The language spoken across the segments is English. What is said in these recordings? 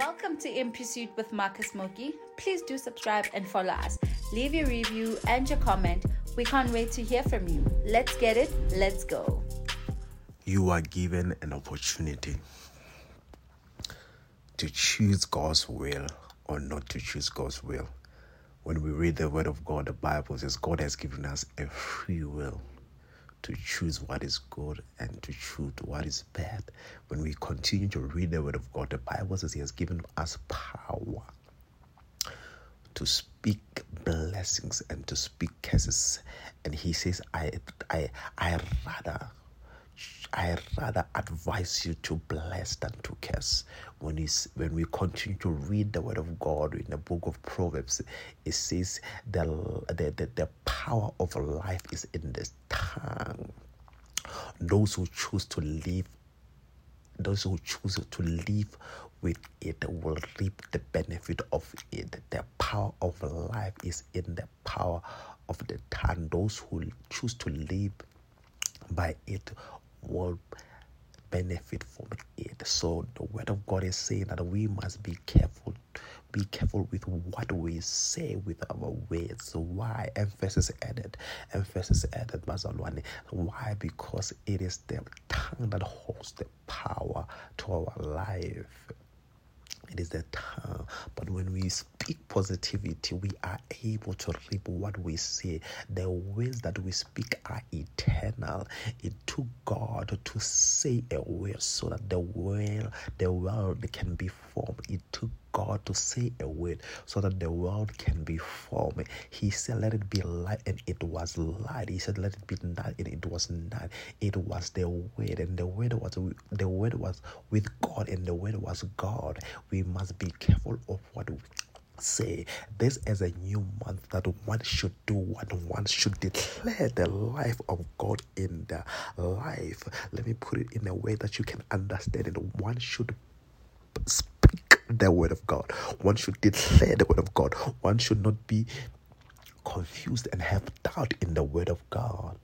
Welcome to In Pursuit with Marcus Moki. Please do subscribe and follow us. Leave your review and your comment. We can't wait to hear from you. Let's get it. Let's go. You are given an opportunity to choose God's will or not to choose God's will. When we read the Word of God, the Bible says God has given us a free will to choose what is good and to choose what is bad. When we continue to read the Word of God, the Bible says He has given us power to speak blessings and to speak curses. And He says, I, I, I rather I rather advise you to bless than to curse. When, when we continue to read the word of God in the book of Proverbs, it says the, the, the, the power of life is in the tongue. Those who choose to live, those who choose to live with it will reap the benefit of it. The power of life is in the power of the tongue. Those who choose to live by it will benefit from it. So the word of God is saying that we must be careful, be careful with what we say with our words. Why? Emphasis added. Emphasis added, Mazalwane. Why? Because it is the tongue that holds the power to our life. It is the tongue. But when we speak positivity, we are able to reap what we say. The words that we speak are eternal. It took God to say a word so that the world, the world can be formed. It took God to say a word so that the world can be formed. He said, Let it be light, and it was light. He said, Let it be night, and it was night. It was the word, and the word was the word was with God, and the word was God. We must be careful of what we say this is a new month that one should do what one should declare the life of God in the life. Let me put it in a way that you can understand it. One should speak the word of God. One should declare the word of God. One should not be confused and have doubt in the word of God.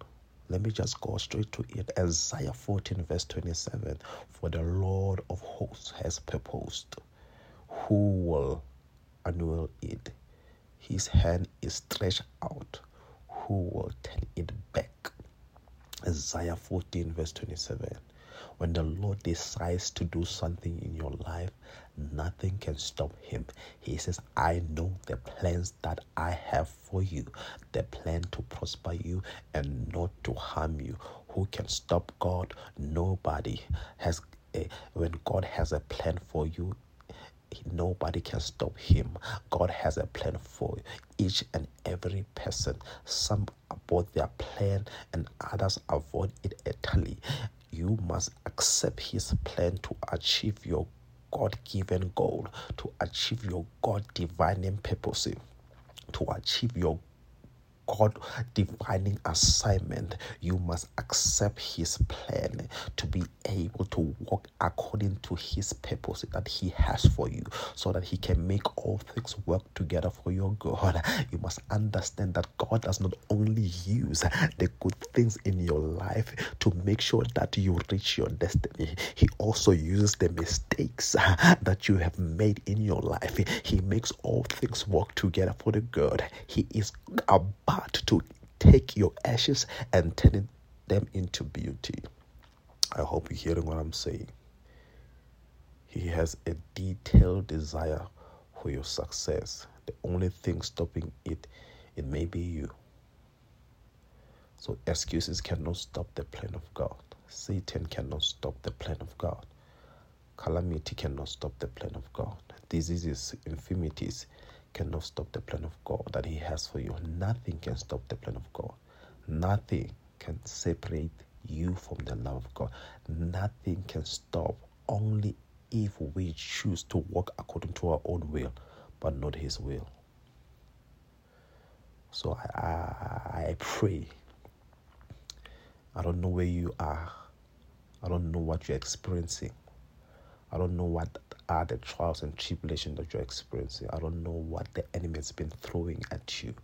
Let me just go straight to it. Isaiah 14, verse 27. For the Lord of hosts has proposed. Who will annul it? His hand is stretched out. Who will turn it back? Isaiah 14, verse 27. When the Lord decides to do something in your life, nothing can stop him. He says, I know the plans that I have for you, the plan to prosper you and not to harm you. Who can stop God? Nobody has a, when God has a plan for you, nobody can stop him. God has a plan for each and every person. Some abort their plan and others avoid it entirely you must accept His plan to achieve your God given goal, to achieve your God divine purpose, to achieve your God divining assignment, you must accept His plan to be able to walk according to His purpose that He has for you, so that He can make all things work together for your good. You must understand that God does not only use the good things in your life to make sure that you reach your destiny, He also uses the mistakes that you have made in your life. He makes all things work together for the good. He is about to take your ashes and turn them into beauty. I hope you're hearing what I'm saying. He has a detailed desire for your success. The only thing stopping it, it may be you. So excuses cannot stop the plan of God. Satan cannot stop the plan of God. Calamity cannot stop the plan of God. Diseases, infirmities cannot stop the plan of God that He has for you. Nothing can stop the plan of God. Nothing can separate you from the love of God. Nothing can stop only if we choose to walk according to our own will, but not His will. So I, I, I pray. I don't know where you are. I don't know what you're experiencing. I don't know what are the trials and tribulations that you're experiencing. I don't know what the enemy has been throwing at you.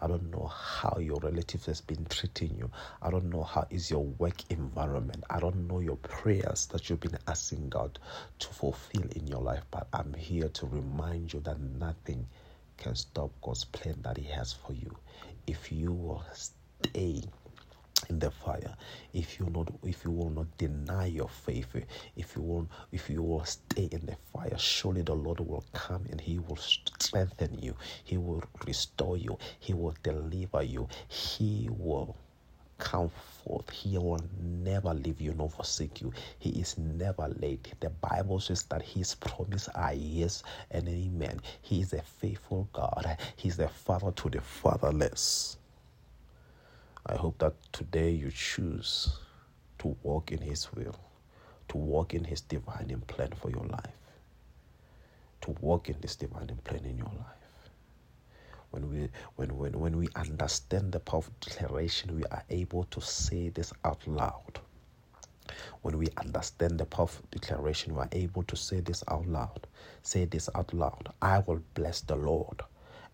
I don't know how your relatives has been treating you. I don't know how is your work environment. I don't know your prayers that you've been asking God to fulfill in your life. But I'm here to remind you that nothing can stop God's plan that He has for you. If you will stay the fire if you not if you will not deny your faith if you will if you will stay in the fire surely the lord will come and he will strengthen you he will restore you he will deliver you he will come forth. He will never leave you nor forsake you. He is never late. The Bible says that his promise are yes and amen. He is a faithful God. He's the father to the fatherless. I hope that today you choose to walk in His will, to walk in His divine plan for your life, to walk in this divine plan in your life. When we, when, when, when we understand the power of declaration, we are able to say this out loud. When we understand the power of declaration, we are able to say this out loud. Say this out loud. I will bless the Lord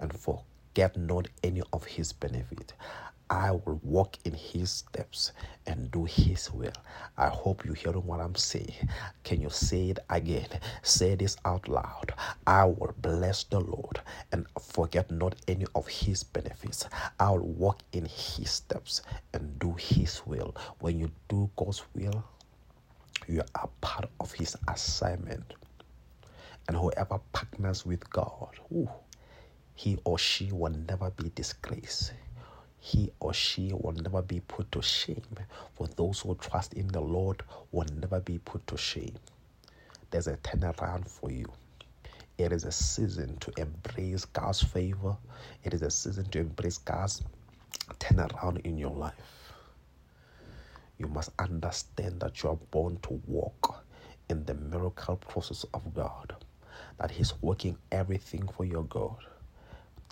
and forget not any of his benefit. I will walk in his steps and do his will. I hope you're hearing what I'm saying. Can you say it again? Say this out loud. I will bless the Lord and forget not any of his benefits. I will walk in his steps and do his will. When you do God's will, you are part of his assignment. And whoever partners with God, ooh, he or she will never be disgraced he or she will never be put to shame. For those who trust in the Lord will never be put to shame. There's a turnaround for you. It is a season to embrace God's favor. It is a season to embrace God's turnaround in your life. You must understand that you are born to walk in the miracle process of God, that He's working everything for your good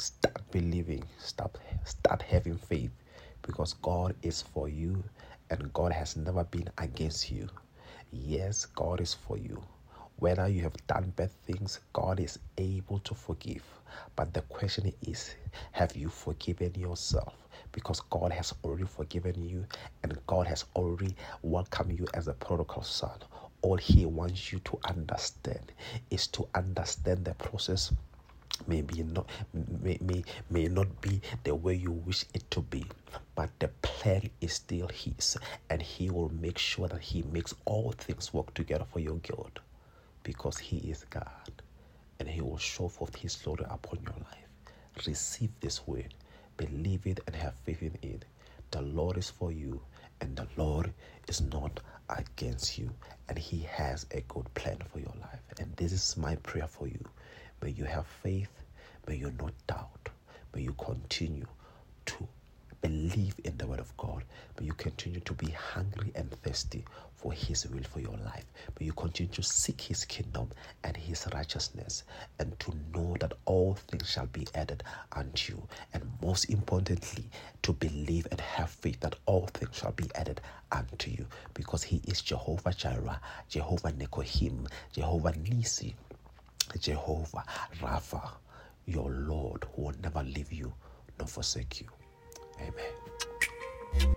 start believing. Start start having faith. Because god is for you and god has never been against you. Yes god is for you. Whether you have done bad things god is able to forgive. But the question is have you forgiven yourself? Because god has already forgiven you and god has already welcomed you as a prodigal son. All he wants you to understand is to understand the process may be not may, may, may not be the way you wish it to be but the plan is still his and he will make sure that he makes all things work together for your good because he is god and he will show forth his glory upon your life. Receive this word believe it and have faith in it. The lord is for you and the lord is not against you and he has a good plan for your life. And this is my prayer for you May you have faith. May you not doubt. May you continue to believe in the word of God. May you continue to be hungry and thirsty for his will for your life. May you continue to seek his kingdom and his righteousness and to know that all things shall be added unto you. And most importantly, to believe and have faith that all things shall be added unto you because he is Jehovah Jireh, Jehovah Nekohim, Jehovah Nissi. Jehovah Rapha, your Lord, who will never leave you nor forsake you. Amen.